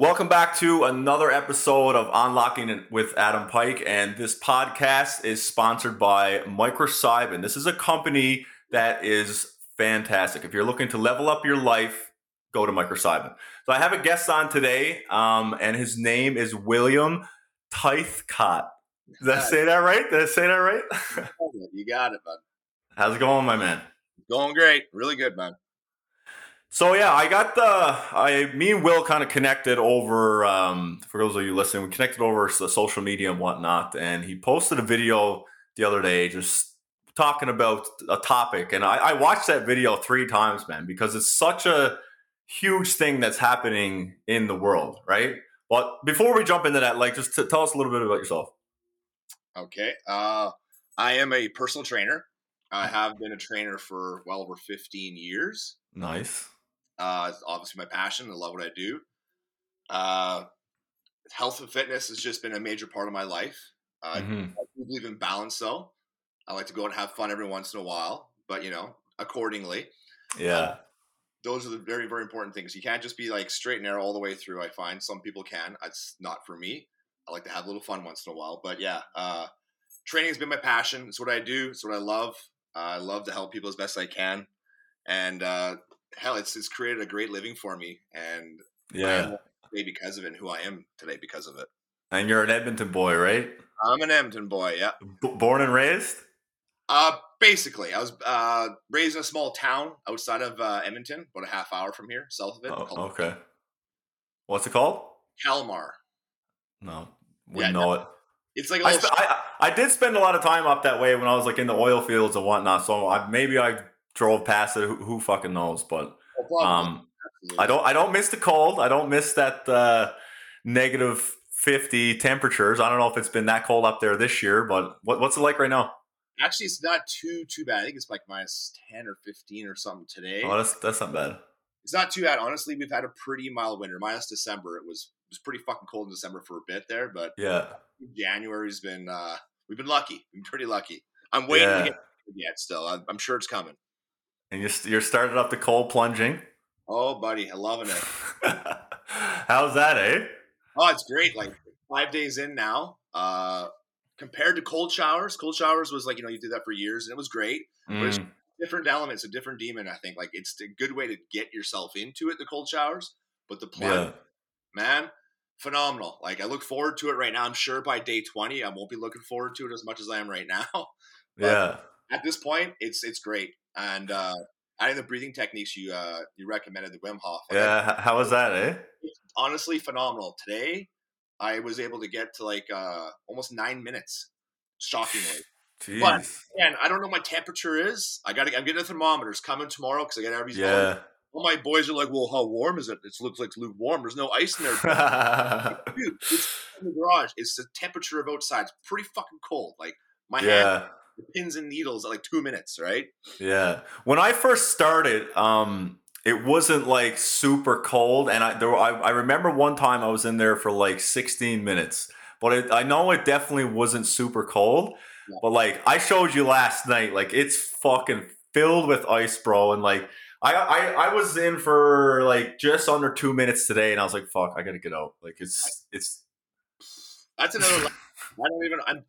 Welcome back to another episode of Unlocking It with Adam Pike. And this podcast is sponsored by Microcybin. This is a company that is fantastic. If you're looking to level up your life, go to Microcybin. So I have a guest on today, um, and his name is William Tithecott. Did I say that right? Did I say that right? You got it, bud. How's it going, my man? Going great. Really good, man. So yeah, I got the I me and Will kind of connected over um, for those of you listening, we connected over the social media and whatnot, and he posted a video the other day just talking about a topic, and I, I watched that video three times, man, because it's such a huge thing that's happening in the world, right? But before we jump into that, like just to tell us a little bit about yourself. Okay. Uh, I am a personal trainer. I have been a trainer for well over 15 years. Nice. Uh, it's obviously my passion. I love what I do. Uh, health and fitness has just been a major part of my life. Uh, Mhm. I do believe in balance, though. I like to go and have fun every once in a while, but you know, accordingly. Yeah. Those are the very, very important things. You can't just be like straight and narrow all the way through. I find some people can. It's not for me. I like to have a little fun once in a while, but yeah, uh, training has been my passion. It's what I do. It's what I love. Uh, I love to help people as best I can, and uh, hell, it's it's created a great living for me, and Yeah. today because of it, and who I am today because of it. And you're an Edmonton boy, right? I'm an Edmonton boy. Yeah. B- born and raised. Uh, basically, I was uh, raised in a small town outside of uh, Edmonton, about a half hour from here, south of it, Oh, okay. What's it called? Calmar. No, wouldn't Yeah, know it. It's like a I, sp- I I did spend a lot of time up that way when I was like in the oil fields and whatnot. So I, maybe I drove past it. Who, who fucking knows? But um, I don't I don't miss the cold. I don't miss that uh, negative fifty temperatures. I don't know if it's been that cold up there this year, but what, what's it like right now? Actually, it's not too too bad. I think it's like minus ten or fifteen or something today. Oh, that's that's not bad. It's not too bad, honestly. We've had a pretty mild winter. Minus December, it was it was pretty fucking cold in December for a bit there, but Yeah, January's been uh we've been lucky. We've been pretty lucky. I'm waiting Yeah. to get yet. Still, I'm, I'm sure it's coming. And you're you're started up the cold plunging. Oh, buddy, I'm loving it. How's that, eh? Oh, it's great. Like five days in now. Uh, compared to cold showers, cold showers was like you know you did that for years and it was great. But it's- Mm, Different elements, a different demon. I think like it's a good way to get yourself into it. The cold showers, but the plunge, yeah, man, phenomenal. Like I look forward to it right now. I'm sure by day 20, I won't be looking forward to it as much as I am right now. yeah. At this point, it's it's great. And uh, adding the breathing techniques you uh, you recommended, the Wim Hof. Yeah, how was that, eh? honestly phenomenal. Today, I was able to get to like uh, almost nine minutes, shockingly. But- Jeez. And I don't know what my temperature is. I got to. I'm getting the thermometers coming tomorrow because I got everything. Yeah. All my boys are like, "Well, how warm is it?" It looks like lukewarm. There's no ice in there. Dude, it's in the garage. It's the temperature of outside. It's pretty fucking cold. Like my hand, yeah. the pins and needles at like two minutes. Right? Yeah. When I first started, um, it wasn't like super cold, and I there were, I, I remember one time I was in there for like 16 minutes, but it, I know it definitely wasn't super cold. Yeah. But like I showed you last night, like it's fucking filled with ice, bro, and like. I, I I was in for like just under two minutes today, and I was like, "Fuck, I gotta get out." Like it's it's That's another. I don't even. I'm.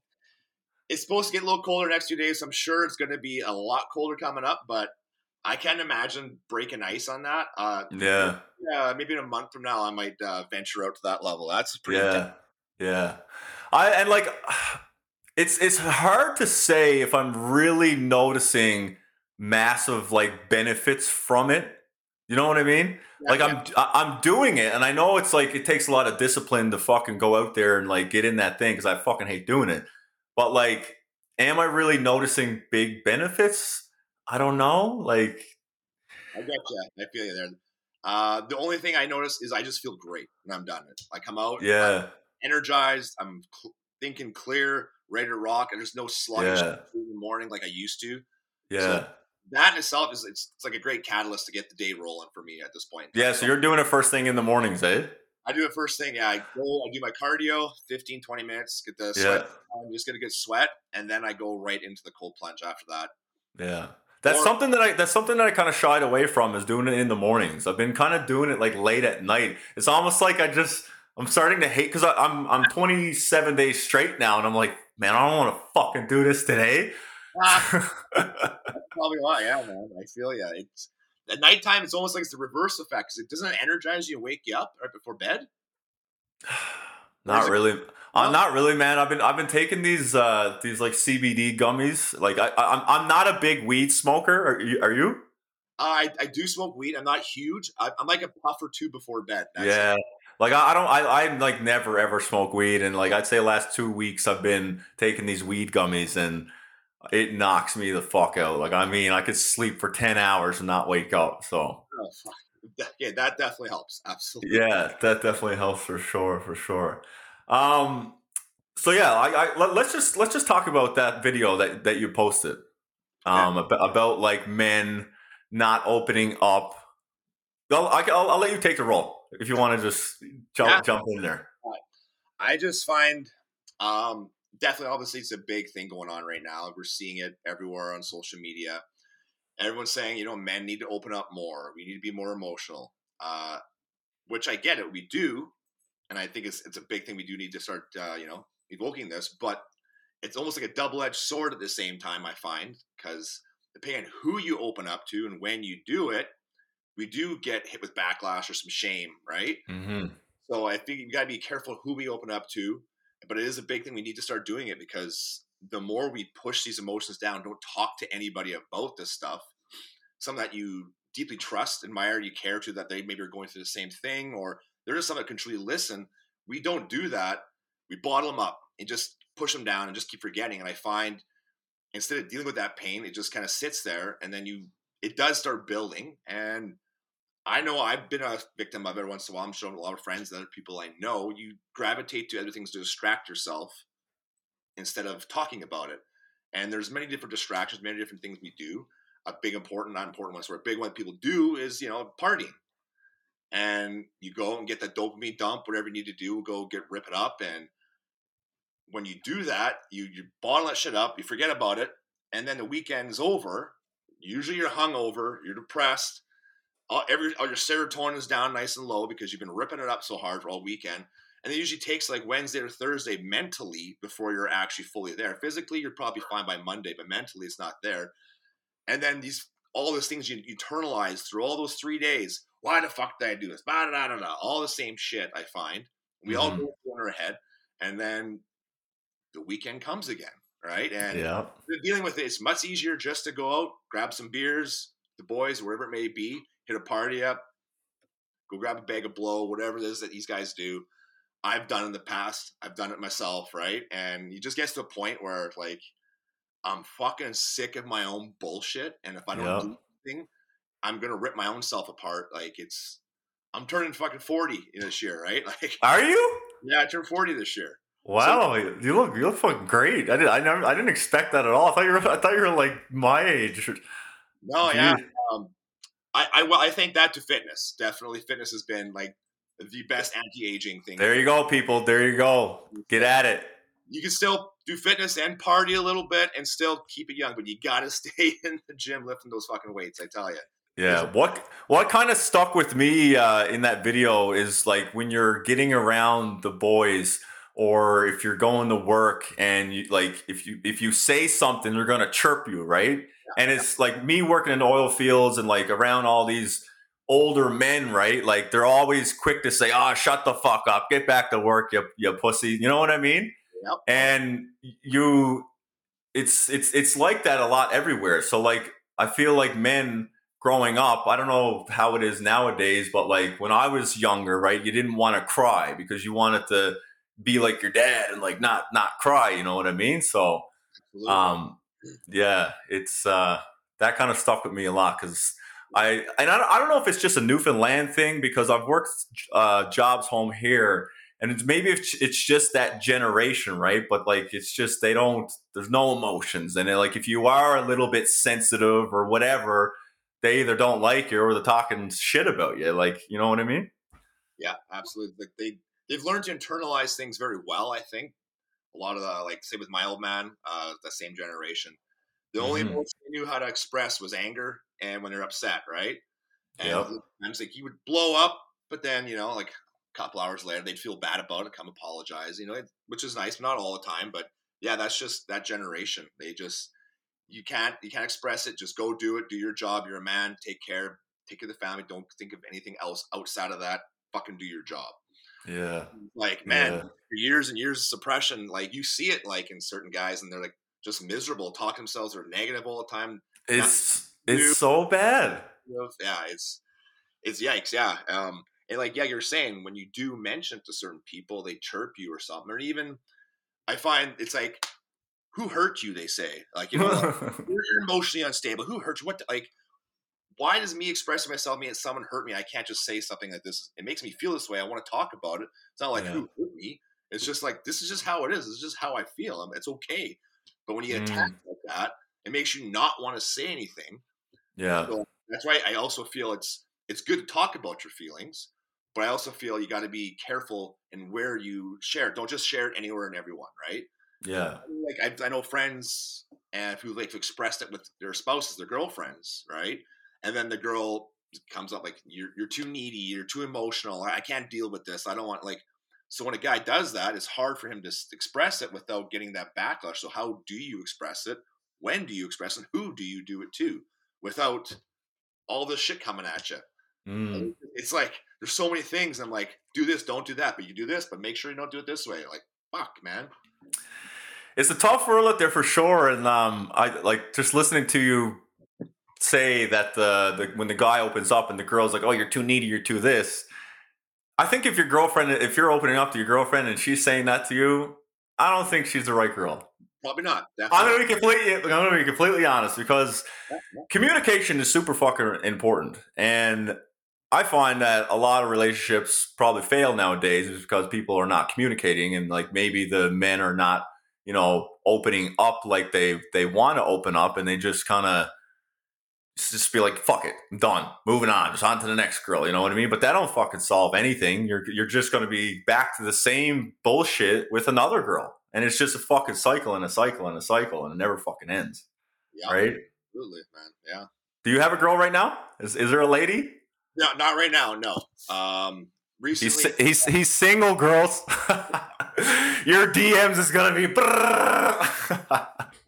It's supposed to get a little colder next few days. So I'm sure it's going to be a lot colder coming up, but I can't imagine breaking ice on that. Uh, yeah yeah, maybe in a month from now, I might uh, venture out to that level. That's pretty. yeah yeah i and like it's it's hard to say if i'm really noticing massive like benefits from it you know what i mean like i'm i'm doing it and i know it's like it takes a lot of discipline to fucking go out there and like get in that thing because i fucking hate doing it but like am i really noticing big benefits i don't know like I get you. I feel you there. Uh, the only thing I notice is I just feel great when I'm done it. I come out, yeah energized. I'm cl- thinking clear, ready to rock, and there's no sluggish Yeah. in the morning like I used to. yeah That in itself is it's, it's like a great catalyst to get the day rolling for me at this point. yeah so you're doing it first thing in the mornings eh I do it first thing. Yeah, I go, I do my cardio, 15, 20 minutes, get the yeah sweat. I'm just gonna get sweat, and then I go right into the cold plunge after that. Yeah. That's Or- something that I that's something that I kind of shied away from is doing it in the mornings. I've been kind of doing it like late at night. It's almost like I just I'm starting to hate because I'm I'm 27 days straight now, and I'm like, man, I don't want to fucking do this today. Ah, probably why. Yeah, man. I feel yeah. It's at nighttime. It's almost like it's the reverse effect because it doesn't energize you and wake you up right before bed. not it- really. I'm not really, man. I've been I've been taking these uh these like CBD gummies. Like I, I'm I'm not a big weed smoker. Are you? Are you? I, I do smoke weed. I'm not huge. I, I'm like a puff or two before bed. It. yeah. Like I, I don't I I like never ever smoke weed and like I'd say last two weeks I've been taking these weed gummies and it knocks me the fuck out. Like I mean I could sleep for ten hours and not wake up. So Oh. Yeah, that definitely helps. Absolutely. yeah, that definitely helps for sure, for sure. Um so yeah, I, I let, let's just let's just talk about that video that that you posted. Um about, about like men not opening up. I'll, I'll, I'll let you take the role if you want to just jump Yeah. jump in there. I just find um, definitely, obviously, it's a big thing going on right now. We're seeing it everywhere on social media. Everyone's saying, you know, men need to open up more. We need to be more emotional, uh, which I get it. We do, and I think it's it's a big thing. We do need to start, uh, you know, evoking this, but it's almost like a double edged sword at the same time. I find because depending on who you open up to and when you do it, we do get hit with backlash or some shame, right? Mm-hmm. So I think you got to be careful who we open up to, but it is a big thing. We need to start doing it because the more we push these emotions down, don't talk to anybody about this stuff, some that you deeply trust, admire, you care to, that they maybe are going through the same thing, or they're just someone that can truly listen. We don't do that. We bottle them up and just push them down and just keep forgetting. And I find instead of dealing with that pain, it just kind of sits there, and then you it does start building and I know I've been a victim of it once in a while. I'm showing a lot of friends and other people I know. You gravitate to other things to distract yourself instead of talking about it. And there's many different distractions, many different things we do. A big important, not important one. So a big one people do is, you know, partying. And you go and get that dopamine dump, whatever you need to do, go get rip it up. And when you do that, you you bottle that shit up, you forget about it, and then the weekend is over. Usually you're hungover, you're depressed, all, every all your serotonin is down nice and low because you've been ripping it up so hard for all weekend. And it usually takes like Wednesday or Thursday mentally before you're actually fully there. Physically, you're probably fine by Monday, but mentally, it's not there. And then these all those things you internalize through all those three days. Why the fuck did I do this? Bah, da, da, da. All the same shit. I find we all Mhm. go in our head, and then the weekend comes again, right? And Yeah. dealing with it, it's much easier just to go out, grab some beers, the boys, wherever it may be, hit a party up, go grab a bag of blow, whatever it is that these guys do. I've done in the past. I've done it myself, right? And you just get to a point where like I'm fucking sick of my own bullshit, and if I don't Yeah. do anything, I'm gonna rip my own self apart. Like it's, I'm turning fucking forty this year, right? Like Are you? yeah, I turned forty this year. Wow, you look you look fucking great. I did I never I didn't expect that at all. I thought you were I thought you were like my age. No, yeah. Um, I, I well, I think that to fitness. Definitely, fitness has been like the best anti-aging thing. There you go, people. There you go. Get at it. You can still do fitness and party a little bit and still keep it young, but you got to stay in the gym lifting those fucking weights. I tell you. Yeah. What what kind of stuck with me uh, in that video is like when you're getting around the boys or if you're going to work and you like if you if you say something they're gonna chirp you, right? And it's like me working in oil fields and like around all these older men, right? Like they're always quick to say, "Ah, shut the fuck up, get back to work, you you pussy." You know what I mean? Yep. And you, it's it's it's like that a lot everywhere. So like I feel like men growing up, I don't know how it is nowadays, but like when I was younger, right, you didn't want to cry because you wanted to be like your dad and like not not cry. You know what I mean? So um yeah it's uh that kind of stuck with me a lot because i and I don't, I don't know if it's just a newfoundland thing because i've worked uh jobs home here and it's maybe it's, it's just that generation right but like it's just they don't there's no emotions and like if you are a little bit sensitive or whatever they either don't like you or they're talking shit about you like you know what i mean yeah, absolutely. Like they they've learned to internalize things very well. I think a lot of the like say with my old man, uh, the same generation. The only Mhm. emotion he knew how to express was anger and when they're upset, right? And Yep. sometimes like he would blow up, but then you know, like a couple hours later, they'd feel bad about it, come apologize, you know, which is nice, not all the time, but yeah, that's just that generation. They just you can't you can't express it. Just go do it. Do your job. You're a man. Take care. Take care of the family. Don't think of anything else outside of that. Fucking do your job. Yeah. Like man, Yeah. years and years of suppression, like you see it like in certain guys, and they're like just miserable, talk themselves, or negative all the time. It's it's so bad. Yeah, it's it's yikes, yeah. Um, and like yeah, you're saying when you do mention to certain people, they chirp you or something, or even I find it's like, who hurt you? They say like you know. you're, you're emotionally unstable. Who hurt you? What? the- Like, why does me expressing myself mean someone hurt me? I can't just say something like this. It makes me feel this way. I want to talk about it. It's not like Yeah. who hurt me. It's just like this is just how it is. It's just how I feel. It's okay. But when you get Mm. attacked like that, it makes you not want to say anything. yeah. So that's why I also feel it's it's good to talk about your feelings, but I also feel you got to be careful in where you share. it. Don't just share it anywhere and everyone, right? Yeah. like I, I know friends and who like expressed it with their spouses, their girlfriends, right? And then the girl comes up like, "You're you're too needy, you're too emotional. I can't deal with this. I don't want like." So when a guy does that, it's hard for him to s- express it without getting that backlash. So how do you express it? When do you express it? Who do you do it to? Without all this shit coming at you. Mm. It's like there's so many things. I'm like, do this, don't do that, but you do this, but make sure you don't do it this way. Like, fuck, man. It's a tough world out there for sure, and um, I like just listening to you say that the, the when the guy opens up and the girl's like, "Oh, you're too needy, you're too this." I think if your girlfriend, if you're opening up to your girlfriend and she's saying that to you, I don't think she's the right girl. Probably not. I'm gonna be completely, I'm gonna be completely honest because communication is super fucking important, and I find that a lot of relationships probably fail nowadays is because people are not communicating, and like maybe the men are not, you know, opening up like they they want to open up, and they just kind of just be like, "Fuck it, I'm done, moving on, just on to the next girl." You know what I mean? But that don't fucking solve anything. You're you're just gonna be back to the same bullshit with another girl, and it's just a fucking cycle and a cycle and a cycle, and it never fucking ends, Yeah, right? absolutely, man. Yeah. Do you have a girl right now? Is is there a lady? No, not right now. No. Um, He's recently, he's he's single, girls. Your DMs is gonna be.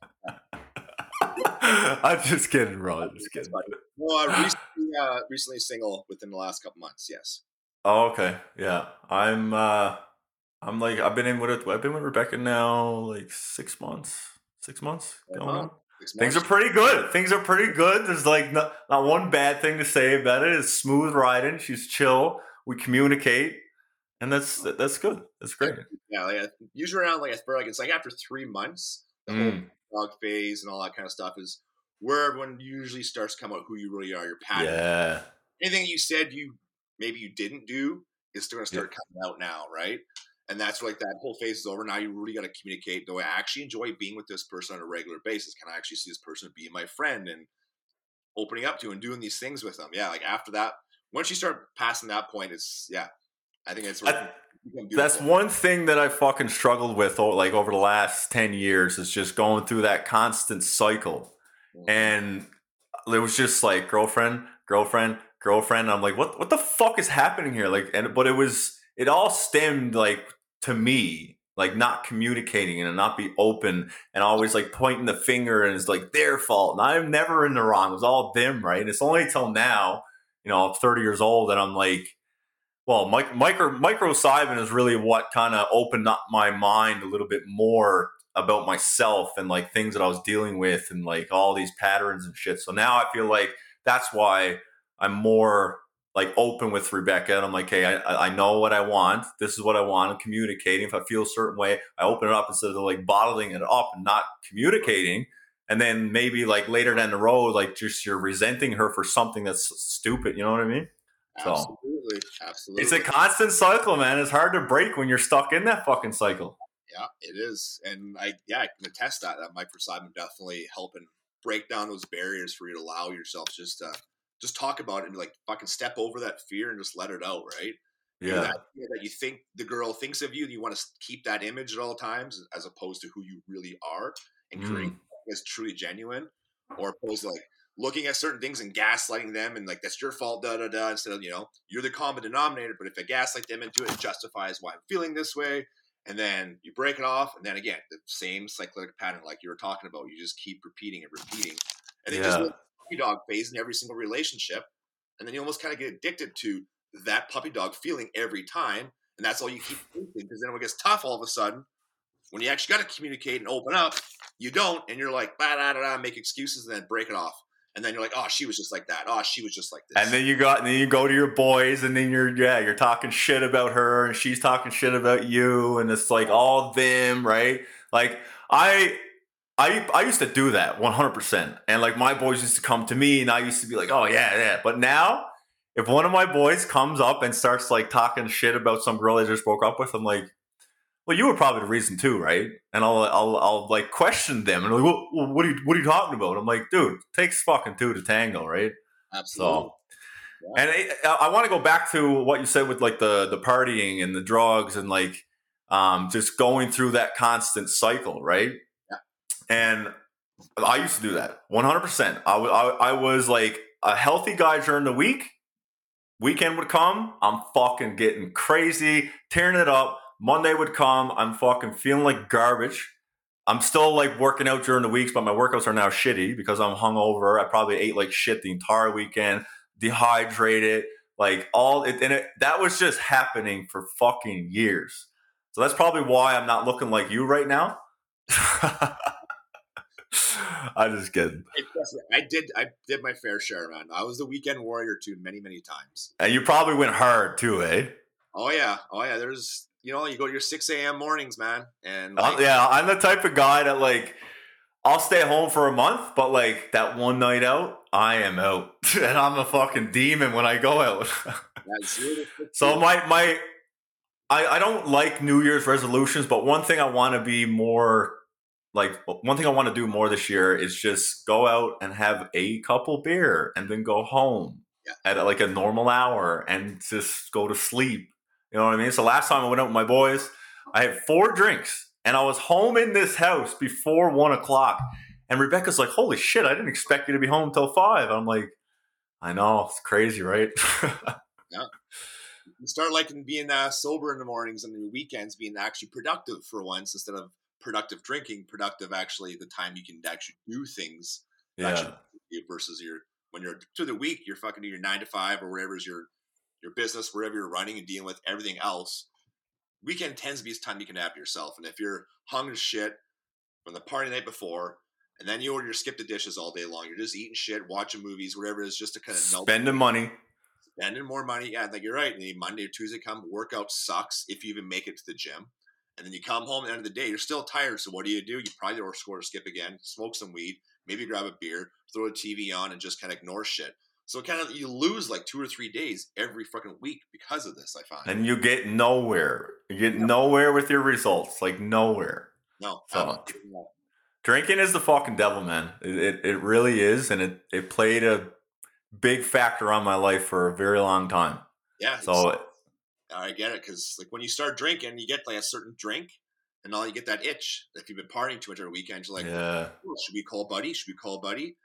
I'm just kidding, bro. I'm just kidding. well, uh, recently, uh, recently single within the last couple months. Yes. Oh, okay. Yeah, I'm. uh I'm like I've been in with it. I've been with Rebecca now like six months. Six months going Uh-huh. on. Six Things are pretty good. Things are pretty good. There's like not, not one bad thing to say about it. It's smooth riding. She's chill. We communicate, and that's that's good. That's great. Yeah, like, usually around like I feel like it's like after three months, the whole Mm, dog phase and all that kind of stuff is where everyone usually starts to come out who you really are, your pattern. yeah. Anything you said you maybe you didn't do is still to start coming out now, right? And that's like that whole phase is over. Now you really got to communicate. Do I actually enjoy being with this person on a regular basis? Can I actually see this person being my friend and opening up to and doing these things with them? Yeah, like after that, once you start passing that point, it's yeah. I think it's I- That's one thing that I fucking struggled with, like over the last ten years, is just going through that constant cycle. Mhm. And it was just like girlfriend, girlfriend, girlfriend. I'm like, what what the fuck is happening here? Like, and but it was it all stemmed like to me, like not communicating and not be open and always like pointing the finger and it's like their fault. And I'm never in the wrong. It was all them, right? And it's only till now, you know, I'm 30 years old and I'm like, well, mic- micro micro is really what kind of opened up my mind a little bit more about myself and like things that I was dealing with and like all these patterns and shit. So now I feel like that's why I'm more like open with Rebecca and I'm like, hey, I, I know what I want. This is what I want. I'm communicating. If I feel a certain way, I open it up instead of like bottling it up and not communicating. And then maybe like later down the road, like just you're resenting her for something that's stupid. You know what I mean? So- Absolutely, absolutely. It's a constant cycle, man. It's hard to break when you're stuck in that fucking cycle. Yeah, it is, and I yeah I can attest that that Microcybin definitely helping break down those barriers for you to allow yourself just to just talk about it and like fucking step over that fear and just let it out, right? You know, Yeah. that, idea that you think the girl thinks of you, and you want to keep that image at all times, as opposed to who you really are, and create Mm. is truly genuine, or opposed to like looking at certain things and gaslighting them and like that's your fault, da da da. Instead of you know you're the common denominator, but if I gaslight them into it, it justifies why I'm feeling this way. And then you break it off, and then again the same cyclic pattern like you were talking about. You just keep repeating and repeating, and it Yeah. just puppy dog phase in every single relationship, and then you almost kind of get addicted to that puppy dog feeling every time, and that's all you keep thinking. Because then when it gets tough, all of a sudden, when you actually got to communicate and open up, you don't, and you're like, da da da, make excuses, and then break it off, and then you're like, oh, she was just like that. Oh, she was just like this. And then you got, and then you go to your boys, and then you're, yeah, you're talking shit about her, and she's talking shit about you, and it's like all them, right? Like I, I, I used to do that 100, percent and like my boys used to come to me, and I used to be like, oh yeah, yeah. But now, if one of my boys comes up and starts like talking shit about some girl I just broke up with, I'm like. Well, you were probably the reason too, right? And I'll, I'll, I'll like question them and like, what, what are you, what are you talking about? I'm like, dude, takes fucking two to tango, right? absolutely. So, and it, I want to go back to what you said with like the the partying and the drugs and like um, just going through that constant cycle, right? Yeah. And I used to do that 100. percent I wa- I I was like a healthy guy during the week. Weekend would come, I'm fucking getting crazy, tearing it up. Monday would come, I'm fucking feeling like garbage. I'm still like working out during the weeks, but my workouts are now shitty because I'm hungover. I probably ate like shit the entire weekend, dehydrated, like all it, and it, that was just happening for fucking years. So that's probably why I'm not looking like you right now. I'm just kidding. It- trust me, I did. I did my fair share, man. I was the weekend warrior too, many, many times. And you probably went hard too, eh? Oh yeah, oh yeah. There's, you know, you go to your six a.m. mornings, man, and I'm- yeah, I'm the type of guy that like I'll stay home for a month, but like that one night out, I am out, and I'm a fucking demon when I go out. so my my, I I don't like New Year's resolutions, but one thing I want to be more like one thing I want to do more this year is just go out and have a couple beer and then go home Yeah. at like a normal hour and just go to sleep. You know what I mean? So last time I went out with my boys, I had four drinks and I was home in this house before one o'clock. And Rebecca's like, "Holy shit! I didn't expect you to be home until 5. I'm like, "I know it's crazy, right?" Yeah. You start liking being uh, sober in the mornings and the weekends being actually productive for once instead of productive drinking. Productive, actually, the time you can actually do things yeah, versus your when you're through the week, you're fucking do your nine to five or whatever's your your business, wherever you're running and dealing with everything else. Weekend tends to be time you can nap yourself, and if you're hung as shit from the party night before, and then you order your skip the dishes all day long, you're just eating shit, watching movies, whatever it is, just to kind of spending money. spending more money. Yeah, like you're right. And then Monday or Tuesday come, workout sucks if you even make it to the gym. And then you come home at the end of the day, you're still tired. So what do you do? You probably or score to skip again, smoke some weed, maybe grab a beer, throw a TV on, and just kind of ignore shit. So kind of you lose like two or three days every fucking week because of this. I find. and you get nowhere. You get nowhere with your results, like nowhere. no, So- Drinking is the fucking devil, man. It, it, it really is, and it, it played a big factor on my life for a very long time. yeah. So I get it because like when you start drinking, you get like a certain drink, and all you get that itch. If you've been partying too much every weekend, you're like, yeah, "Oh, should we call buddy? Should we call buddy?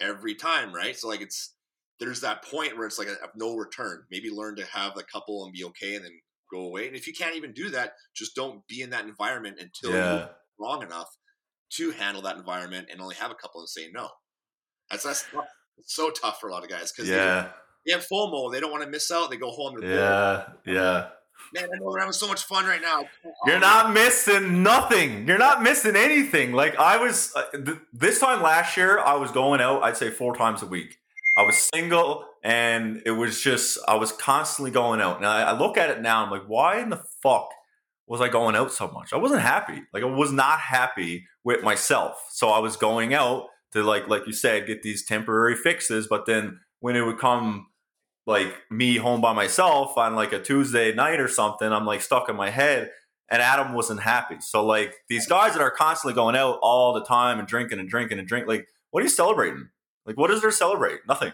Every time, right? So like it's there's that point where it's like a, of no return. Maybe learn to have a couple and be okay, and then go away. And if you can't even do that, just don't be in that environment until yeah, you're strong enough to handle that environment and only have a couple and say no. That's that's tough. So tough for a lot of guys because yeah, they, have FOMO. They don't want to miss out. They go home. Bored. yeah, yeah. Man, I know we're having so much fun right now. You're not missing nothing. You're not missing anything. Like I was uh, th- this time last year, I was going out. I'd say four times a week. I was single, and it was just I was constantly going out. And I, I look at it now. I'm like, why in the fuck was I going out so much? I wasn't happy. Like I was not happy with myself. So I was going out to like like you said, get these temporary fixes. But then when it would come like me home by myself on like a Tuesday night or something, I'm like stuck in my head. And Adam wasn't happy. So like these guys that are constantly going out all the time and drinking and drinking and drink, like what are you celebrating? Like what is there to celebrate? Nothing.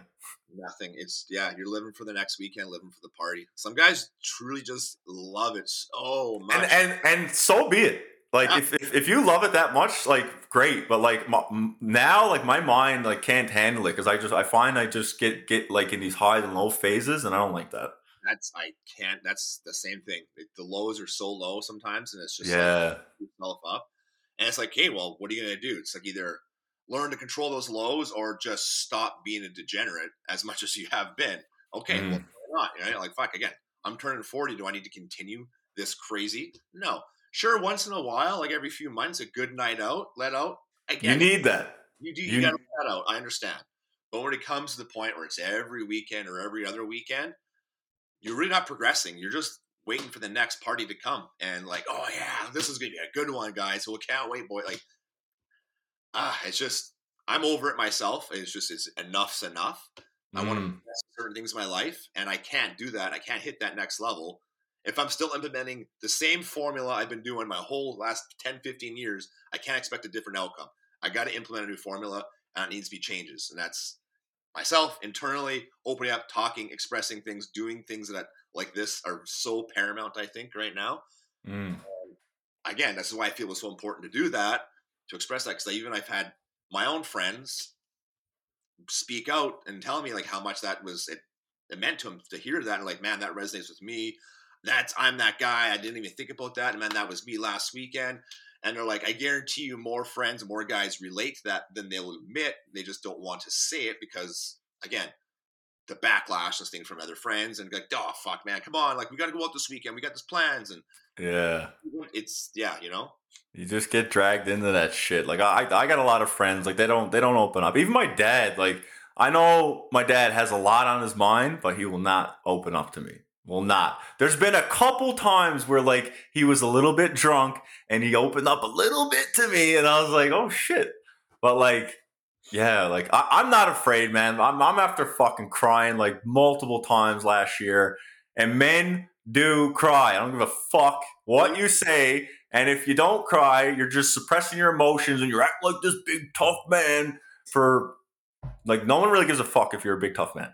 Nothing. It's yeah, you're living for the next weekend, living for the party. Some guys truly just love it so much. And and and so be it. Like Yeah. if, if if you love it that much, like great. But like my, now, like my mind like can't handle it because I just I find I just get get like in these high and low phases, and I don't like that. That's I can't. That's the same thing. The lows are so low sometimes, and it's just like, yeah, beat yourself up. And it's like, hey, well, what are you gonna do? It's like either learn to control those lows or just stop being a degenerate as much as you have been. Okay, well, Mm. why not? You know, like fuck again. I'm turning 40. Do I need to continue this crazy? No. Sure, once in a while, like every few months, a good night out, let out. Again, you need that. you do. You, You- got to let out. I understand. But when it comes to the point where it's every weekend or every other weekend, you're really not progressing. You're just waiting for the next party to come and like, oh yeah, this is gonna be a good one, guys. So we can't wait, boy. Like, ah, it's just I'm over it myself. It's just it's enough's enough. I want to Mm. certain things in my life, and I can't do that. I can't hit that next level if I'm still implementing the same formula I've been doing my whole last 10, 15 years. I can't expect a different outcome. I got to implement a new formula, and it needs to be changes, and that's myself internally opening up, talking, expressing things, doing things that like this are so paramount. I think right now Mm. again, this is why I feel it's so important to do that, to express that. Because even I've had my own friends speak out and tell me like how much that was it, it meant to them to hear that and like, man, that resonates with me. That's I'm that guy. I didn't even think about that, and man, that was me last weekend. And they're like, I guarantee you, more friends, more guys relate to that than they'll admit. They just don't want to say it because, again, the backlash and thing from other friends and like, oh fuck, man, come on, like we got to go out this weekend. We got this plans, and Yeah. it's yeah, you know, You just get dragged into that shit. Like I, I got a lot of friends. Like they don't, they don't open up. Even my dad. Like I know my dad has a lot on his mind, but he will not open up to me. Will not. There's been a couple times where like he was a little bit drunk and he opened up a little bit to me, and I was like, oh shit. But like, yeah, like I, I'm not afraid, man. I'm, I'm after fucking crying like multiple times last year, and men do cry. I don't give a fuck what you say. And if you don't cry, you're just suppressing your emotions and you're acting like this big tough man for like no one really gives a fuck if you're a big tough man.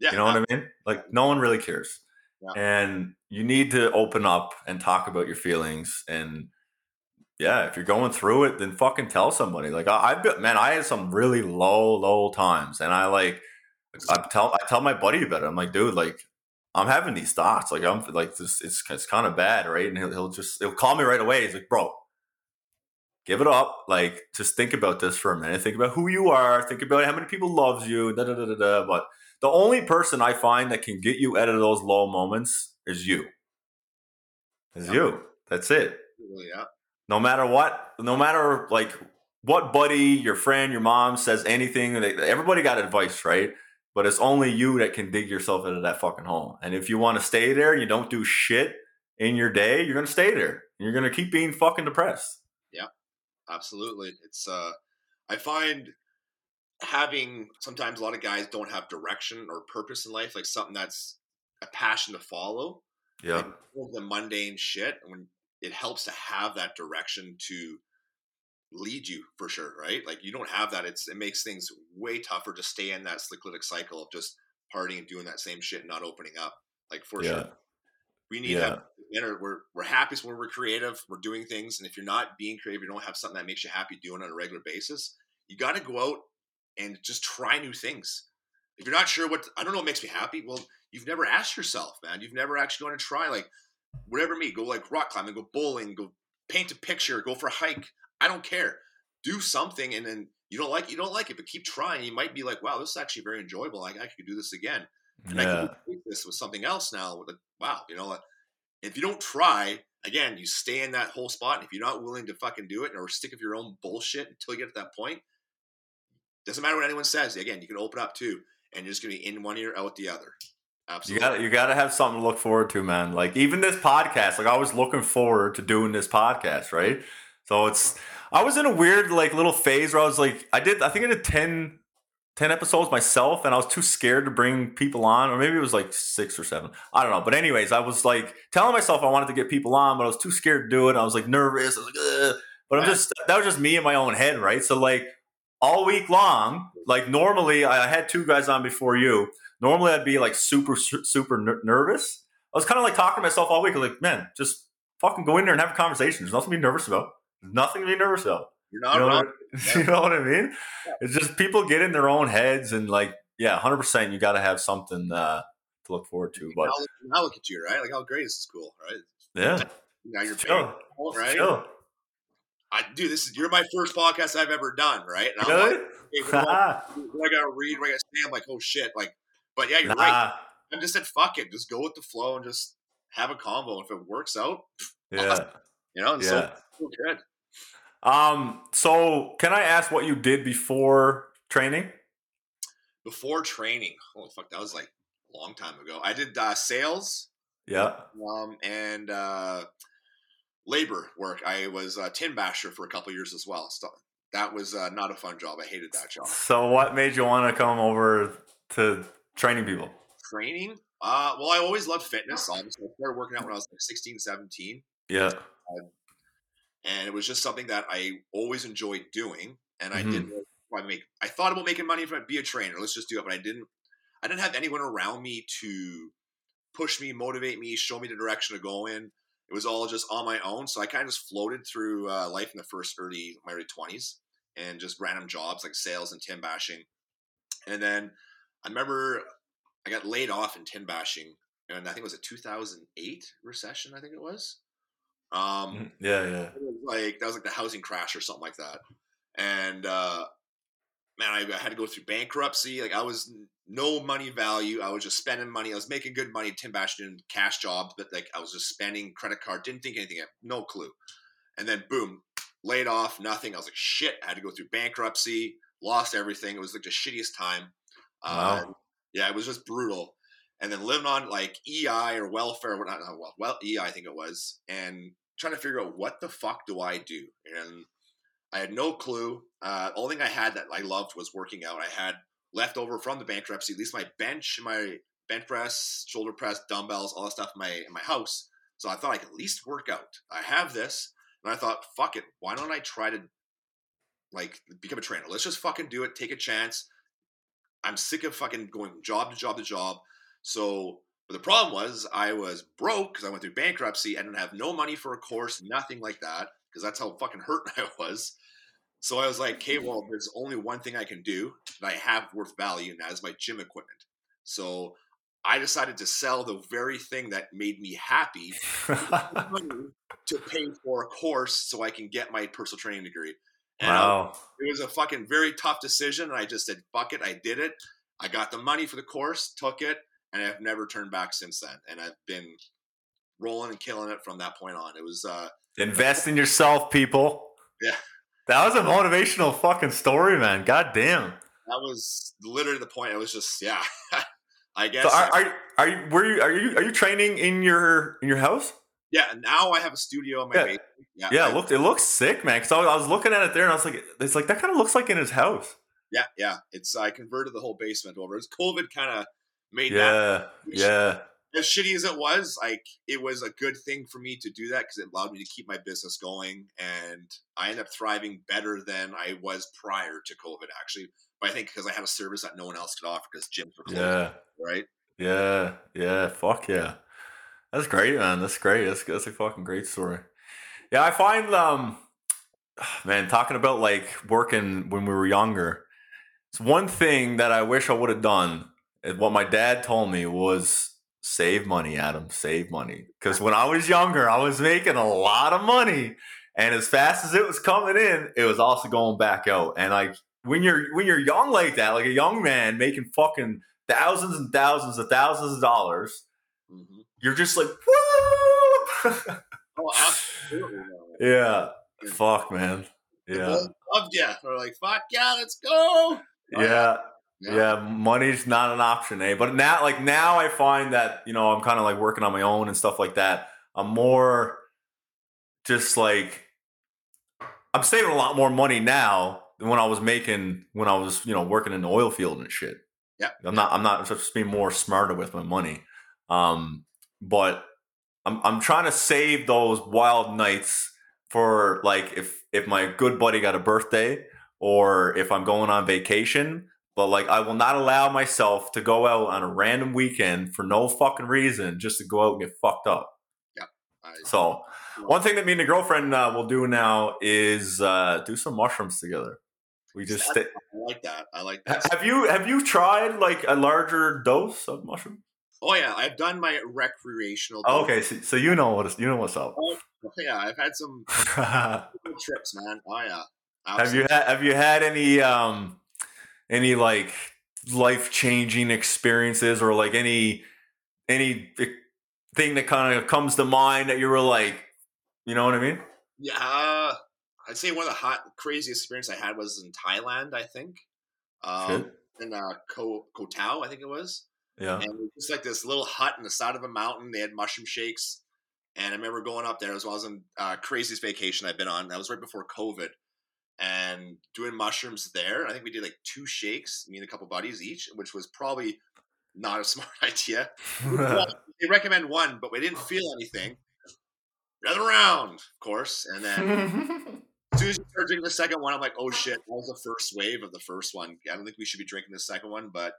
yeah, You know what I mean? Like no one really cares. Yeah. And you need to open up and talk about your feelings and yeah, if you're going through it, then fucking tell somebody. Like I, I've been, man, I had some really low, low times, and I like, I tell, I tell my buddy about it. I'm like, dude, like, I'm having these thoughts. Like, I'm like, this, it's, it's kind of bad, right? And he'll, he'll just, he'll call me right away. He's like, bro, give it up. Like, just think about this for a minute. Think about who you are. Think about how many people loves you. Da da da da da. But the only person I find that can get you out of those low moments is you. Is Yeah. you. That's it yeah. no matter what, no matter like what buddy, your friend, your mom says anything, they, everybody got advice, right? But it's only you that can dig yourself into that fucking hole. And if you want to stay there and you don't do shit in your day, you're gonna stay there. You're gonna keep being fucking depressed. Yeah, absolutely. It's uh I find having sometimes a lot of guys don't have direction or purpose in life, like something that's a passion to follow. Yeah, the mundane shit when it helps to have that direction to lead you for sure, right? Like you don't have that. It's it makes things way tougher to stay in that cyclic cycle of just partying and doing that same shit and not opening up. Like for yeah, sure. We need Yeah. that inner we're we're happiest when we're creative, we're doing things, and if you're not being creative, you don't have something that makes you happy doing on a regular basis, you gotta go out and just try new things. If you're not sure what I don't know what makes me happy, well, you've never asked yourself, man. You've never actually gone to try like whatever me, go like rock climbing, go bowling, go paint a picture, go for a hike. I don't care. Do something and then you don't like it, you don't like it, but keep trying. You might be like, wow, this is actually very enjoyable. Like I could do this again and I yeah. can replace this with something else now. Like, wow, you know, if you don't try, again, you stay in that whole spot. And if you're not willing to fucking do it or stick with your own bullshit until you get to that point, doesn't matter what anyone says. Again, you can open up too, and you're just gonna be in one ear, out the other. Absolutely. You Absolutely. got you got to have something to look forward to, man. Like even this podcast, like I was looking forward to doing this podcast, right? So it's I was in a weird like little phase where I was like I did I think I did 10, 10 episodes myself and I was too scared to bring people on or maybe it was like 6 or 7. I don't know. But anyways, I was like telling myself I wanted to get people on, but I was too scared to do it. I was like nervous. I was like Ugh. but I'm just that was just me in my own head, right? So like all week long, like normally I had two guys on before you. Normally I'd be like super super ner- nervous. I was kind of like talking to myself all week. Like, man, just fucking go in there and have a conversation. There's nothing to be nervous about. Nothing to be nervous about. You're not You know, wrong. what, you know what I mean? It's just people get in their own heads and like, yeah, hundred percent. You got to have something uh, to look forward to. But now, look, at you, right? Like how great is this cool, right? yeah, Now you're chill, paying, right? chill. I do this is you're my first podcast I've ever done, right? And I'm Really? like, hey, what, do I, what do I gotta read? What I gotta say? I'm like, oh shit, like, but yeah, you're right. I'm just said fuck it, just go with the flow and just have a convo. If it works out, yeah, you know, and yeah. so so good. Um. So, can I ask what you did before training? Before training, holy fuck, that was like a long time ago. I did uh, sales Yeah. um, and uh, labor work. I was a tin basher for a couple years as well. So that was uh, not a fun job. I hated that job. So, what made you want to come over to training people? Training, uh, well, I always loved fitness. Obviously, I started working out when I was like 16, 17. Yeah. And it was just something that I always enjoyed doing. And I Mhm. didn't I make. I thought about making money from I'd be a trainer. Let's just do it, but I didn't. I didn't have anyone around me to push me, motivate me, show me the direction to go in. It was all just on my own. So I kind of just floated through uh, life in the first early my early twenties and just random jobs like sales and tin bashing. And then I remember I got laid off in tin bashing, and I think it was a 2008 recession. I think it was. Um, Yeah. Yeah. was like that was like the housing crash or something like that and uh man I, I had to go through bankruptcy like i was no money value i was just spending money i was making good money tin bashing cash jobs but like i was just spending credit card didn't think anything no clue and then boom laid off nothing i was like shit i had to go through bankruptcy lost everything it was like the shittiest time uh, Wow. yeah it was just brutal and then living on like ei or welfare or not, not well, well ei i think it was and trying to figure out what the fuck do I do? And I had no clue. Uh, only thing I had that I loved was working out. I had left over from the bankruptcy, at least my bench, my bench press, shoulder press, dumbbells, all that stuff in my in my house. So I thought I could at least work out. I have this, and I thought, fuck it, why don't I try to like become a trainer? Let's just fucking do it. Take a chance. I'm sick of fucking going job to job to job. So but the problem was I was broke because I went through bankruptcy. I didn't have no money for a course, nothing like that, because that's how fucking hurt I was. So I was like, okay, mm-hmm. well, there's only one thing I can do that I have worth value, and that is my gym equipment. So I decided to sell the very thing that made me happy to pay for a course so I can get my personal training degree. And wow. it was a fucking very tough decision. And I just said, fuck it. I did it. I got the money for the course, took it, and I've never turned back since then. And I've been rolling and killing it from that point on. It was, uh, Invest in yourself, people. Yeah. That was a motivational fucking story, man. God damn. that was literally the point. It was just, yeah, I guess. So are, are are you were you are you are you training in your in your house? yeah. Now I have a studio in my Yeah. basement. Yeah. Yeah, it looked it looks sick, man. Because I, was- I was looking at it there, and I was like, it's like that kind of looks like in his house. yeah. Yeah. It's, I converted the whole basement over. It's COVID kind of made that Yeah, yeah, as shitty as it was, like it was a good thing for me to do that because it allowed me to keep my business going, and I ended up thriving better than I was prior to COVID. Actually, but I think because I had a service that no one else could offer because gyms were closed, yeah, right? yeah, yeah. Fuck yeah, that's great, man. That's great. That's that's a fucking great story. Yeah, I find um, man, talking about like working when we were younger. It's one thing that I wish I would have done. And What my dad told me was save money, Adam. Save money. Because when I was younger, I was making a lot of money, and as fast as it was coming in, it was also going back out. And like when you're when you're young like that, like a young man making fucking thousands and thousands of thousands of dollars, Mm-hmm. you're just like, woo! Oh, yeah. Fuck, man. Yeah. loved you. They're like, "Fuck yeah, let's go." Yeah. Yeah, money's not an option, eh? But now, like now, I find that you know I'm kind of like working on my own and stuff like that. I'm more just like I'm saving a lot more money now than when I was making when I was you know working in the oil field and shit. Yeah. I'm not. I'm not just being more smarter with my money. Um, but I'm I'm trying to save those wild nights for like if if my good buddy got a birthday or if I'm going on vacation. But like, I will not allow myself to go out on a random weekend for no fucking reason just to go out and get fucked up. I, So One thing that me and the girlfriend uh, will do now is uh, do some mushrooms together. We just That's- I like that. I like that. have you have you tried like a larger dose of mushroom? Oh yeah, I've done my recreational. Oh, okay, so, so you know what you know what's up. Oh, yeah, I've had some trips, man. Oh yeah. Have you had have you had any um any like life changing experiences or like any any thing that kind of comes to mind that you were like, you know what I mean? Yeah, uh, I'd say one of the hot, craziest experience I had was in Thailand. I think, um, in uh, Koh Koh Tao, I think it was. Yeah. and it was just like this little hut in the side of a mountain. They had mushroom shakes, and I remember going up there as well as on uh, craziest vacation I've been on. That was right before COVID, and doing mushrooms there. I think we did like two shakes, me and a couple buddies each, which was probably not a smart idea. Well, they recommend one, but we didn't feel anything. Another round, of course, and then as soon as you start drinking the second one, I'm like, oh shit, that was the first wave of the first one. I don't think we should be drinking the second one, but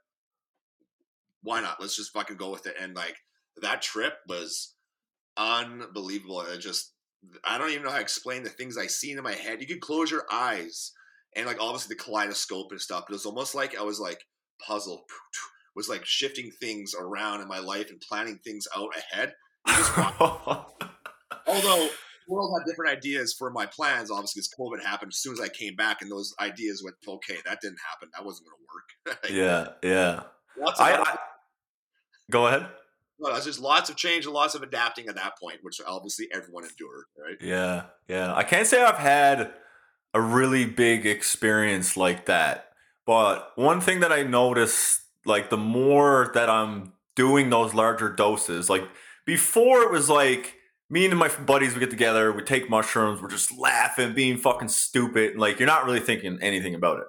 why not? Let's just fucking go with it. And like that trip was unbelievable. It just I don't even know how to explain the things I seen in my head. You could close your eyes and like obviously the kaleidoscope and stuff, but it was almost like I was like puzzle was like shifting things around in my life and planning things out ahead. You just walk although the world had different ideas for my plans, obviously, because COVID happened as soon as I came back, and those ideas went, okay, that didn't happen. That wasn't going to work. Yeah, yeah. I, I go ahead. No, it's just lots of change and lots of adapting at that point, which obviously everyone endured, right? Yeah, yeah. I can't say I've had a really big experience like that, but one thing that I noticed, like the more that I'm doing those larger doses, like before it was like me and my buddies would get together, we take mushrooms, we're just laughing, being fucking stupid, like you're not really thinking anything about it.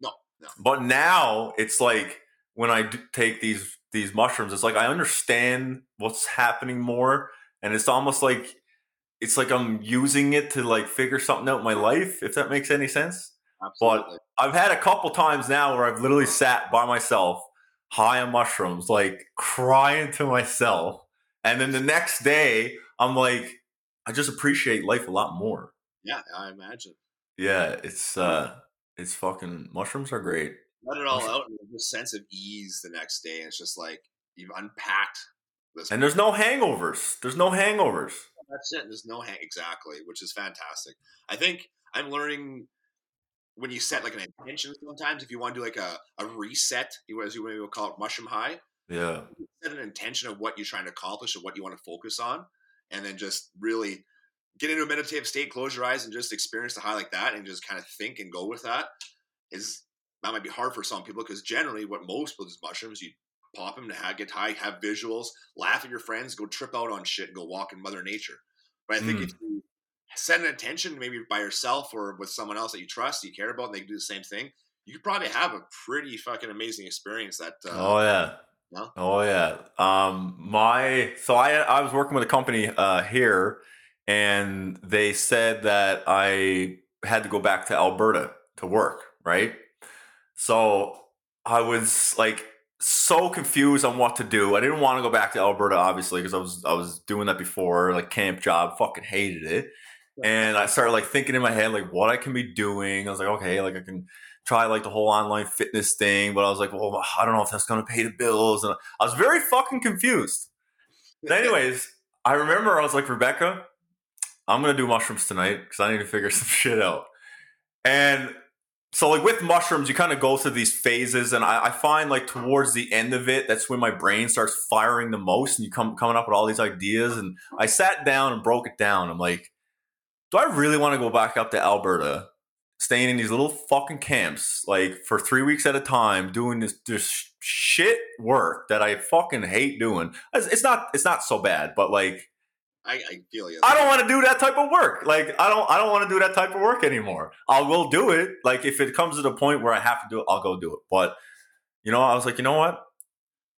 No, no. But now it's like when I take these these mushrooms, it's like I understand what's happening more, and it's almost like it's like I'm using it to like figure something out in my life, if that makes any sense. Absolutely. I've had a couple times now where I've literally sat by myself, high on mushrooms, like crying to myself, and then the next day I'm like, I just appreciate life a lot more. yeah, I imagine. Yeah, it's uh, it's fucking mushrooms are great. Let it all out and this sense of ease the next day. It's just like you've unpacked this. And there's no hangovers. There's no hangovers. That's it. There's no hang exactly, which is fantastic. I think I'm learning when you set like an intention sometimes, if you want to do like a, a reset, you- as you maybe will call it mushroom high, Yeah. set an intention of what you're trying to accomplish and what you want to focus on, and then just really get into a meditative state, close your eyes, and just experience the high like that, and just kind of think and go with that. Is that might be hard for some people because generally, what most people do mushrooms. You pop them to have, get high, have visuals, laugh at your friends, go trip out on shit, and go walk in Mother Nature. But I think Mm. if you set an intention, maybe by yourself or with someone else that you trust, you care about, and they can do the same thing, you could probably have a pretty fucking amazing experience. That uh, Oh yeah. No? Oh yeah. Um my so I I was working with a company uh here and they said that I had to go back to Alberta to work, right? So I was like so confused on what to do. I didn't want to go back to Alberta obviously because I was I was doing that before, like camp job, fucking hated it. And I started like thinking in my head like what I can be doing. I was like, okay, like I can try like the whole online fitness thing, but I was like, well, I don't know if that's gonna pay the bills, and I was very fucking confused. But anyways, I remember I was like, Rebecca, I'm gonna do mushrooms tonight because I need to figure some shit out. And so like with mushrooms, you kind of go through these phases, and I, I find like towards the end of it, that's when my brain starts firing the most, and you come coming up with all these ideas. And I sat down and broke it down. I'm like, do I really want to go back up to Alberta, staying in these little fucking camps, like for three weeks at a time, doing this this shit work that I fucking hate doing? It's, it's not it's not so bad, but like I, I feel you. I don't want to do that type of work. Like I don't I don't want to do that type of work anymore. I will go do it. Like if it comes to the point where I have to do it, I'll go do it. But you know, I was like, you know what?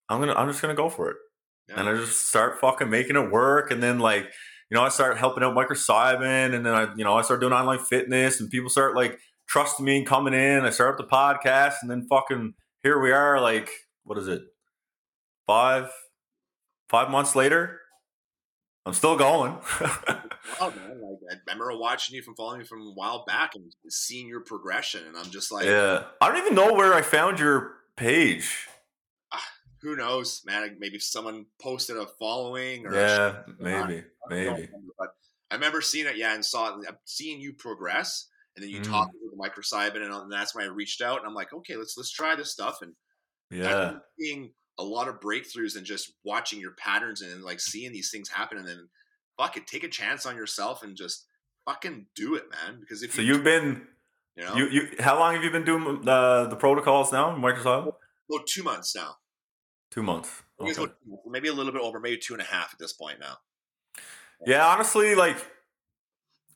I'm gonna I'm just gonna go for it. Yeah. And I just start fucking making it work. And then like, you know, I start helping out Microcybin and then I, you know, I start doing online fitness and people start like trusting me and coming in. I start up the podcast and then fucking here we are, like, what is it? Five five months later I'm still going. wow, man. Like, I remember watching you from following you from a while back and seeing your progression, and I'm just like, yeah. I don't even know where I found your page. Who knows, man? Maybe someone posted a following, or yeah, maybe, maybe. But I remember seeing it, yeah, and saw it, seeing you progress, and then you mm. talked with microcybin, and, and that's when I reached out, and I'm like, okay, let's let's try this stuff, and yeah, seeing a lot of breakthroughs and just watching your patterns and like seeing these things happen, and then fuck it, take a chance on yourself and just fucking do it, man. Because if so, you have been, you know, you, you how long have you been doing the the protocols now, Microsoft? Well, two months now. Two months. Okay. Maybe a little bit over, maybe two and a half at this point now. Yeah, honestly, like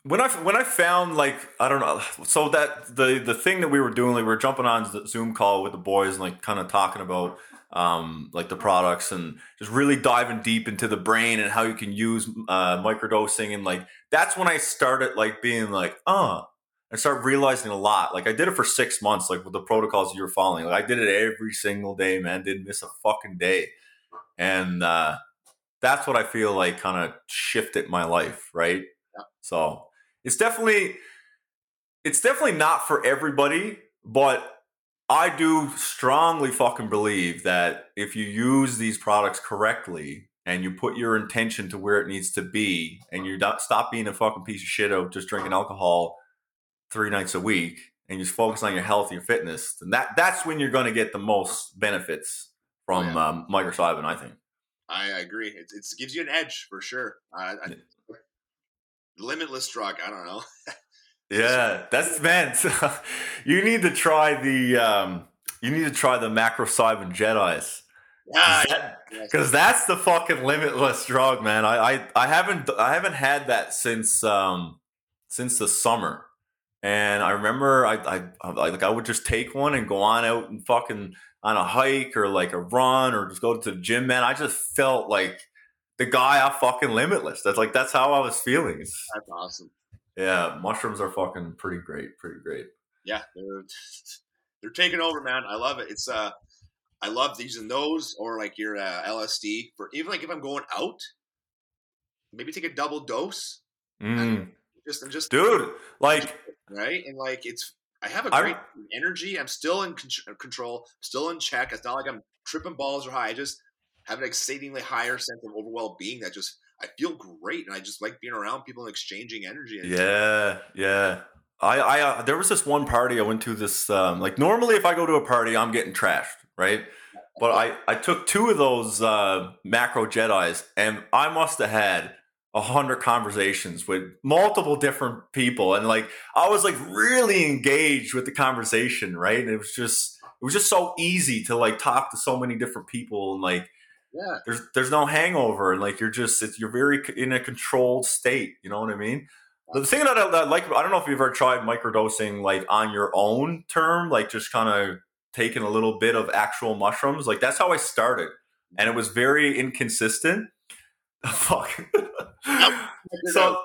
when I when I found like I don't know, so that the the thing that we were doing, like we were jumping on the Zoom call with the boys and like kind of talking about um, like the products and just really diving deep into the brain and how you can use uh, microdosing and like that's when I started like being like, oh, I started realizing a lot. Like I did it for six months, like with the protocols you were following. Like I did it every single day, man. Didn't miss a fucking day, and uh, that's what I feel like kind of shifted my life, right? Yeah. So it's definitely it's definitely not for everybody, but I do strongly fucking believe that if you use these products correctly and you put your intention to where it needs to be and you stop being a fucking piece of shit of just drinking alcohol three nights a week and you just focus on your health, your fitness, then that that's when you're going to get the most benefits from oh, yeah. um, I think. I agree. It, it gives you an edge for sure. I, I, limitless drug. I don't know. yeah, that's man. you need to try the um, you need to try the macrocybin Jedi's. Because that, that's the fucking limitless drug, man. I, I I haven't I haven't had that since um since the summer, and I remember I I, I like I would just take one and go on out and fucking on a hike or like a run or just go to the gym, man. I just felt like the guy off fucking Limitless. That's like that's how I was feeling. That's awesome. Yeah, mushrooms are fucking pretty great, pretty great. Yeah, they're they're taking over, man. I love it. It's uh, I love using those or like your uh, LSD for even like if I'm going out, maybe take a double dose. Mm. Just and just dude, like right and like it's I have a great I'm, energy. I'm still in control, still in check. It's not like I'm tripping balls or high. I just have an exceedingly higher sense of overall being that just I feel great and I just like being around people and exchanging energy. yeah, yeah. I, I uh, there was this one party I went to. This um, like normally if I go to a party, I'm getting trashed, right? But I I took two of those uh, macro Jedi's, and I must have had a hundred conversations with multiple different people, and like I was like really engaged with the conversation, right? And it was just it was just so easy to like talk to so many different people and like yeah. There's there's no hangover, and like you're just you're very in a controlled state. You know what I mean? But the thing that I, that like, I don't know if you've ever tried microdosing like on your own term, like just kind of taking a little bit of actual mushrooms. Like that's how I started, and it was very inconsistent. Fuck. so,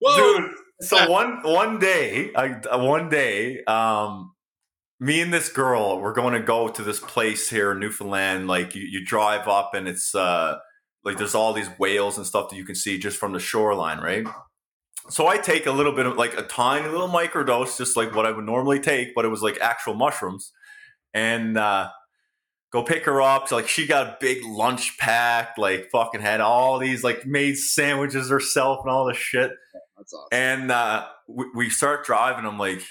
Whoa. dude. So one one day, I one day, um, me and this girl we're going to go to this place here in newfoundland like you, you drive up and it's uh like there's all these whales and stuff that you can see just from the shoreline right? So i take a little bit of like a tiny little microdose just like what i would normally take but it was like actual mushrooms. And uh go pick her up. So, like she got a big lunch pack like fucking had all these like made sandwiches herself and all this shit. Awesome. and uh we, we start driving. I'm like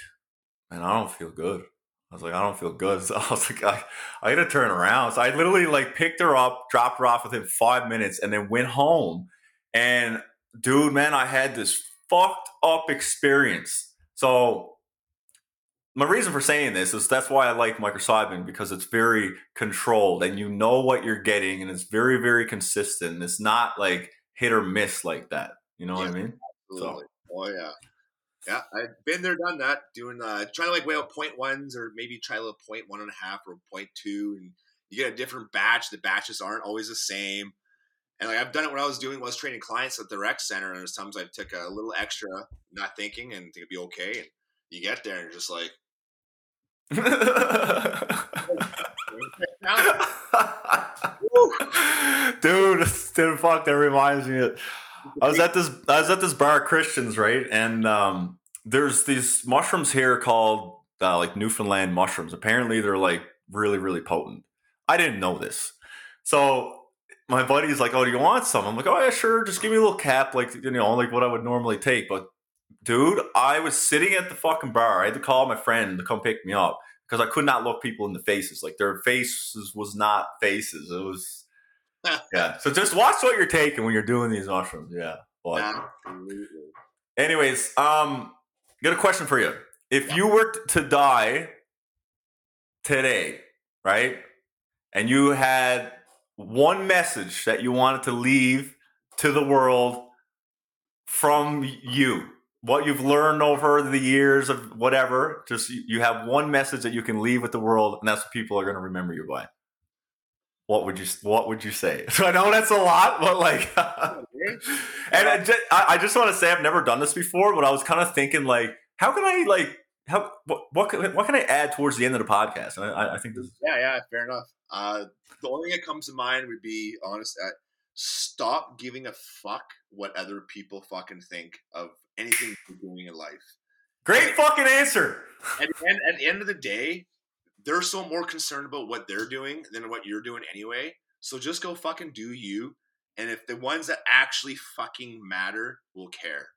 man i don't feel good I was like, I don't feel good. So I was like, I, I gotta turn around. So I literally like picked her up, dropped her off within five minutes, and then went home. And dude, man, I had this fucked up experience. So my reason for saying this is that's why I like microcybin because it's very controlled and you know what you're getting and it's very, very consistent. It's not like hit or miss like that. You know yeah, what I mean? Absolutely. So. Oh yeah. Yeah, I've been there, done that. Doing uh, trying to like weigh out point ones or maybe try a little point one and a half or point two, and you get a different batch. The batches aren't always the same. And like I've done it when I was doing was training clients at the rec center, and there's times I took a little extra, not thinking, and think it'd be okay. And you get there, and you're just like, dude, dude, fuck, that reminds me. Of, I was at this I was at this bar Christians, right? And um there's these mushrooms here called uh, like Newfoundland mushrooms. Apparently they're like really, really potent. I didn't know this. So my buddy's like, "Oh, do you want some?" I'm like, "Oh yeah, sure. Just give me a little cap, like you know, like what I would normally take." But dude, I was sitting at the fucking bar. I had to call my friend to come pick me up because I could not look people in the faces. Like their faces was not faces. It was yeah. So just watch what you're taking when you're doing these mushrooms. Yeah. But anyways, um, got a question for you. If you were to die today, right, and you had one message that you wanted to leave to the world from you, what you've learned over the years of whatever, just you have one message that you can leave with the world, and that's what people are going to remember you by. What would you What would you say? So I know that's a lot, but like, and I just, I just want to say I've never done this before, but I was kind of thinking like, how can I like how what what can, what can I add towards the end of the podcast? And I, I think this. Yeah, yeah, fair enough. Uh, the only thing that comes to mind would be honest at stop giving a fuck what other people fucking think of anything you're doing in life. Great fucking answer. At the, end, at the end of the day, they're so more concerned about what they're doing than what you're doing anyway. So just go fucking do you. And if the ones that actually fucking matter will care.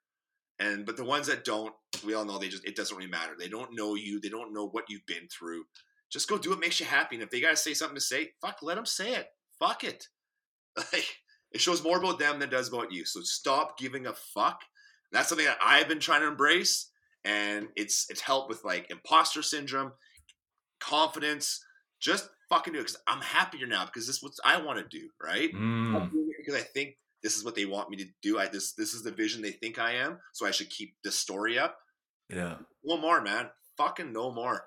And but the ones that don't, we all know they just it doesn't really matter. They don't know you, they don't know what you've been through. Just go do what makes you happy. And if they gotta say something to say, fuck, let them say it. Fuck it. Like it shows more about them than it does about you. So stop giving a fuck. That's something that I've been trying to embrace, and it's it's helped with like imposter syndrome, confidence. Just fucking do it because I'm happier now because this is what I want to do, right? Mm, I'm doing it because I think this is what they want me to do. I this this is the vision they think I am, so I should keep this story up. yeah. No more, man. Fucking no more.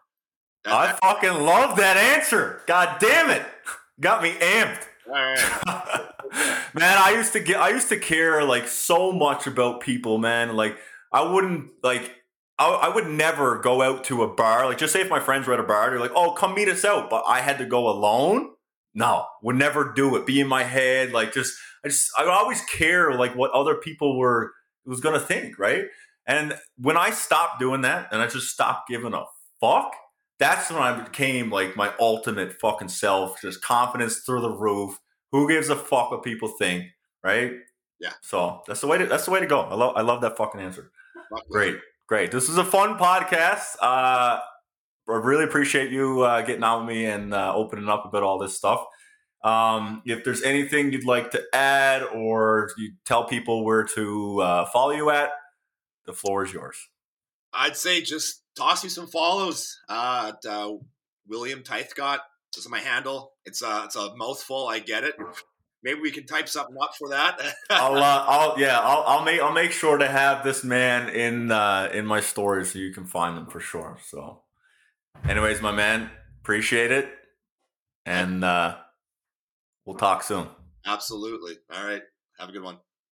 That- I that- fucking love that answer. God damn it. Got me amped. right. man, I used to get I used to care like so much about people, man. Like I wouldn't like I, I would never go out to a bar. Like just say if my friends were at a bar, they're like, "Oh, come meet us out," but I had to go alone. No, would never do it. Be in my head, like just I just I would always care like what other people were was gonna think, right? And when I stopped doing that, and I just stopped giving a fuck, that's when I became like my ultimate fucking self, just confidence through the roof. Who gives a fuck what people think, right? Yeah. So that's the way to that's the way to go. I love I love that fucking answer. Great, great. This is a fun podcast. Uh, I really appreciate you uh, getting on with me and uh, opening up about all this stuff. Um, if there's anything you'd like to add or you tell people where to uh, follow you at, the floor is yours. I'd say just toss me some follows. Uh, at, uh, William Tithecott. This is my handle. It's a it's a mouthful. I get it. Maybe we can type something up for that. I'll, uh, I'll, yeah, I'll, I'll make, I'll make sure to have this man in, uh, in my story so you can find him for sure. So, anyways, my man, appreciate it, and uh, we'll talk soon. Absolutely. All right. Have a good one.